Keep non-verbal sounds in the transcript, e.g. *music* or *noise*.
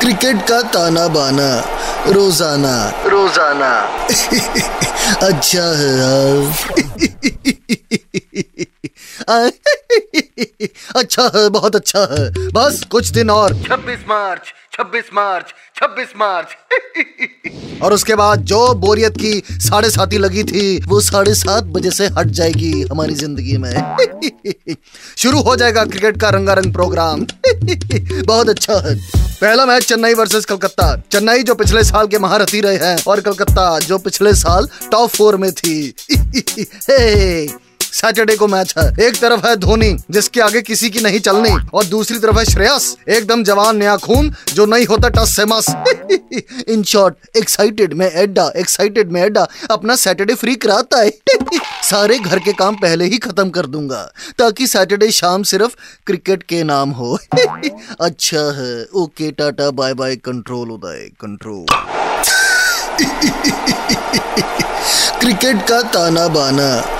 Cricket का ताना बाना रोज़ाना। रोज़ाना। *laughs* अच्छा है यार। *laughs* अच्छा है बहुत अच्छा है। बस कुछ दिन और। 26 मार्च 26 मार्च 26 मार्च। *laughs* और उसके बाद जो बोरियत की साढ़े साथी लगी थी, वो साढ़े सात बजे से हट जाएगी हमारी ज़िंदगी में। *laughs* शुरू हो जाएगा क्रिकेट का रंगारंग प्रोग्राम। *laughs* बहुत अच्छा है। पहला मैच चेन्नई वर्सेस कलकत्ता। चेन्नई जो पिछले साल के महारथी रहे हैं और कलकत्ता जो पिछले साल टॉप फोर में थी। *laughs* सैटरडे को मैच है। एक तरफ़ है धोनी, जिसके आगे किसी की नहीं चलनी, और दूसरी तरफ़ है श्रेयस, एकदम जवान नया खून, जो नहीं होता टस से मस। इन शॉर्ट एक्साइटेड में एड्डा एक्साइटेड में एड्डा, अपना सैटरडे फ्री कराता है। *laughs* सारे घर के काम पहले ही खत्म कर दूँगा, ताकि सैटरडे शाम सिर्फ़ क्रिकेट के नाम हो। *laughs* अच्छा है, okay, tata bye bye control Uday control *laughs* cricket का ताना बाना